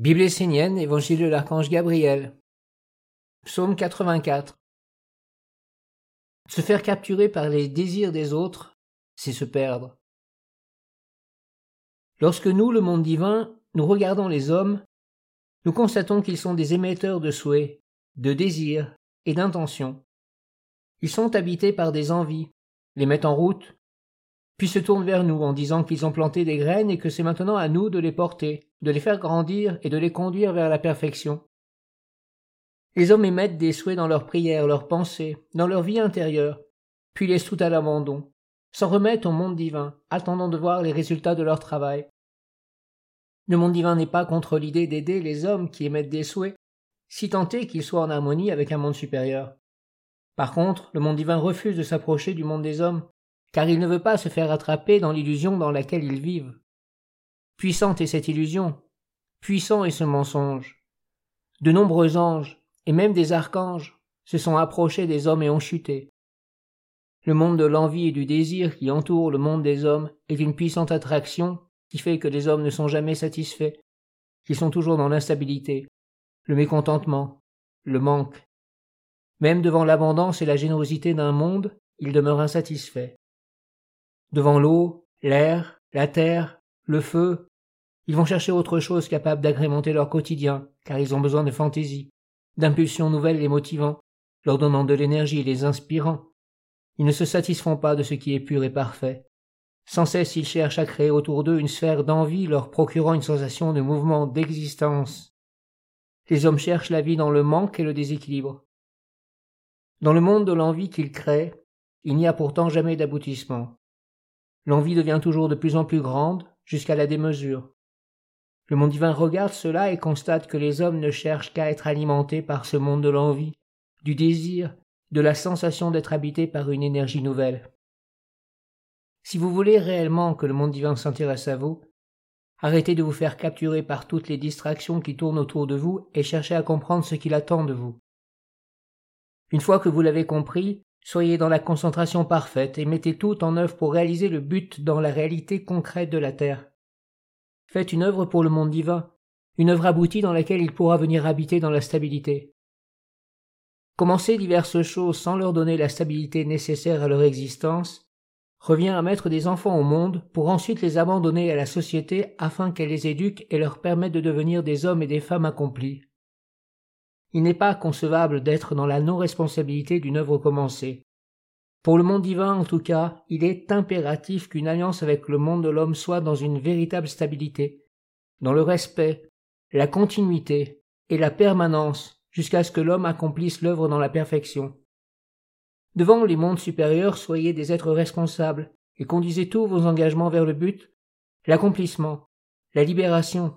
Bible essénienne, Évangile de l'archange Gabriel. Psaume 84. Se faire capturer par les désirs des autres, c'est se perdre. Lorsque nous, le monde divin, nous regardons les hommes, nous constatons qu'ils sont des émetteurs de souhaits, de désirs et d'intentions. Ils sont habités par des envies, les mettent en route, puis se tournent vers nous en disant qu'ils ont planté des graines et que c'est maintenant à nous de les porter, de les faire grandir et de les conduire vers la perfection. Les hommes émettent des souhaits dans leurs prières, leurs pensées, dans leur vie intérieure, puis les soutent à l'abandon, s'en remettent au monde divin, attendant de voir les résultats de leur travail. Le monde divin n'est pas contre l'idée d'aider les hommes qui émettent des souhaits, si tant est qu'ils soient en harmonie avec un monde supérieur. Par contre, le monde divin refuse de s'approcher du monde des hommes, car il ne veut pas se faire attraper dans l'illusion dans laquelle ils vivent. Puissante est cette illusion, puissant est ce mensonge. De nombreux anges, et même des archanges, se sont approchés des hommes et ont chuté. Le monde de l'envie et du désir qui entoure le monde des hommes est une puissante attraction qui fait que les hommes ne sont jamais satisfaits, qu'ils sont toujours dans l'instabilité, le mécontentement, le manque. Même devant l'abondance et la générosité d'un monde, ils demeurent insatisfaits. Devant l'eau, l'air, la terre, le feu, ils vont chercher autre chose capable d'agrémenter leur quotidien, car ils ont besoin de fantaisie, d'impulsions nouvelles les motivant, leur donnant de l'énergie et les inspirant. Ils ne se satisfont pas de ce qui est pur et parfait. Sans cesse ils cherchent à créer autour d'eux une sphère d'envie leur procurant une sensation de mouvement, d'existence. Les hommes cherchent la vie dans le manque et le déséquilibre. Dans le monde de l'envie qu'ils créent, il n'y a pourtant jamais d'aboutissement. L'envie devient toujours de plus en plus grande, jusqu'à la démesure. Le monde divin regarde cela et constate que les hommes ne cherchent qu'à être alimentés par ce monde de l'envie, du désir, de la sensation d'être habités par une énergie nouvelle. Si vous voulez réellement que le monde divin s'intéresse à vous, arrêtez de vous faire capturer par toutes les distractions qui tournent autour de vous et cherchez à comprendre ce qu'il attend de vous. Une fois que vous l'avez compris, Soyez dans la concentration parfaite et mettez tout en œuvre pour réaliser le but dans la réalité concrète de la terre. Faites une œuvre pour le monde divin, une œuvre aboutie dans laquelle il pourra venir habiter dans la stabilité. Commencer diverses choses sans leur donner la stabilité nécessaire à leur existence revient à mettre des enfants au monde pour ensuite les abandonner à la société afin qu'elle les éduque et leur permette de devenir des hommes et des femmes accomplis. Il n'est pas concevable d'être dans la non-responsabilité d'une œuvre commencée. Pour le monde divin, en tout cas, il est impératif qu'une alliance avec le monde de l'homme soit dans une véritable stabilité, dans le respect, la continuité et la permanence, jusqu'à ce que l'homme accomplisse l'œuvre dans la perfection. Devant les mondes supérieurs, soyez des êtres responsables et conduisez tous vos engagements vers le but, l'accomplissement, la libération.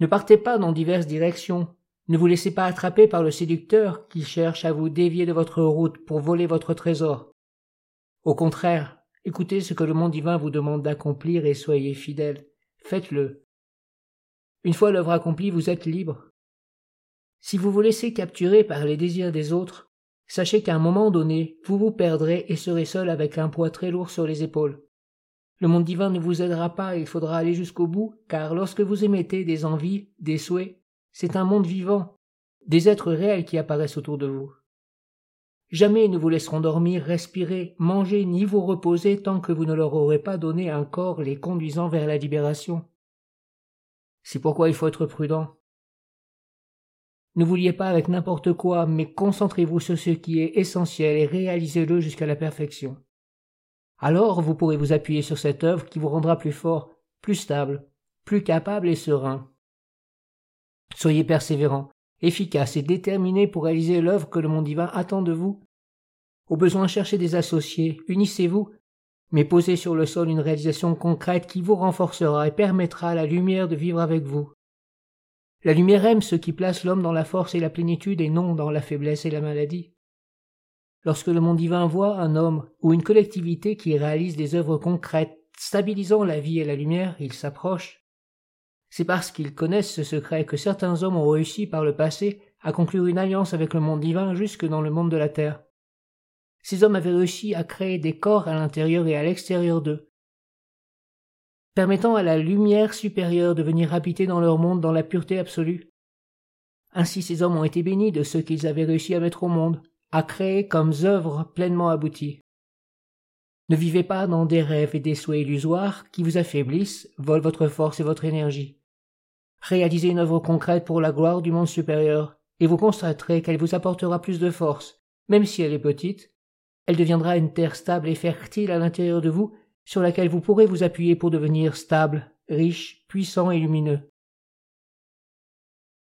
Ne partez pas dans diverses directions, ne vous laissez pas attraper par le séducteur qui cherche à vous dévier de votre route pour voler votre trésor. Au contraire, écoutez ce que le monde divin vous demande d'accomplir et soyez fidèles. Faites-le. Une fois l'œuvre accomplie, vous êtes libre. Si vous vous laissez capturer par les désirs des autres, sachez qu'à un moment donné, vous vous perdrez et serez seul avec un poids très lourd sur les épaules. Le monde divin ne vous aidera pas il faudra aller jusqu'au bout, car lorsque vous émettez des envies, des souhaits, c'est un monde vivant, des êtres réels qui apparaissent autour de vous. Jamais ils ne vous laisseront dormir, respirer, manger ni vous reposer tant que vous ne leur aurez pas donné un corps les conduisant vers la libération. C'est pourquoi il faut être prudent. Ne vous liez pas avec n'importe quoi, mais concentrez-vous sur ce qui est essentiel et réalisez-le jusqu'à la perfection. Alors vous pourrez vous appuyer sur cette œuvre qui vous rendra plus fort, plus stable, plus capable et serein. Soyez persévérant, efficace et déterminé pour réaliser l'œuvre que le monde divin attend de vous. Au besoin, cherchez des associés, unissez-vous, mais posez sur le sol une réalisation concrète qui vous renforcera et permettra à la lumière de vivre avec vous. La lumière aime ceux qui placent l'homme dans la force et la plénitude et non dans la faiblesse et la maladie. Lorsque le monde divin voit un homme ou une collectivité qui réalise des œuvres concrètes, stabilisant la vie et la lumière, il s'approche, c'est parce qu'ils connaissent ce secret que certains hommes ont réussi par le passé à conclure une alliance avec le monde divin jusque dans le monde de la terre. Ces hommes avaient réussi à créer des corps à l'intérieur et à l'extérieur d'eux. permettant à la lumière supérieure de venir habiter dans leur monde dans la pureté absolue. Ainsi ces hommes ont été bénis de ce qu'ils avaient réussi à mettre au monde, à créer comme œuvres pleinement abouties. Ne vivez pas dans des rêves et des souhaits illusoires qui vous affaiblissent, volent votre force et votre énergie. Réalisez une œuvre concrète pour la gloire du monde supérieur, et vous constaterez qu'elle vous apportera plus de force, même si elle est petite. Elle deviendra une terre stable et fertile à l'intérieur de vous, sur laquelle vous pourrez vous appuyer pour devenir stable, riche, puissant et lumineux.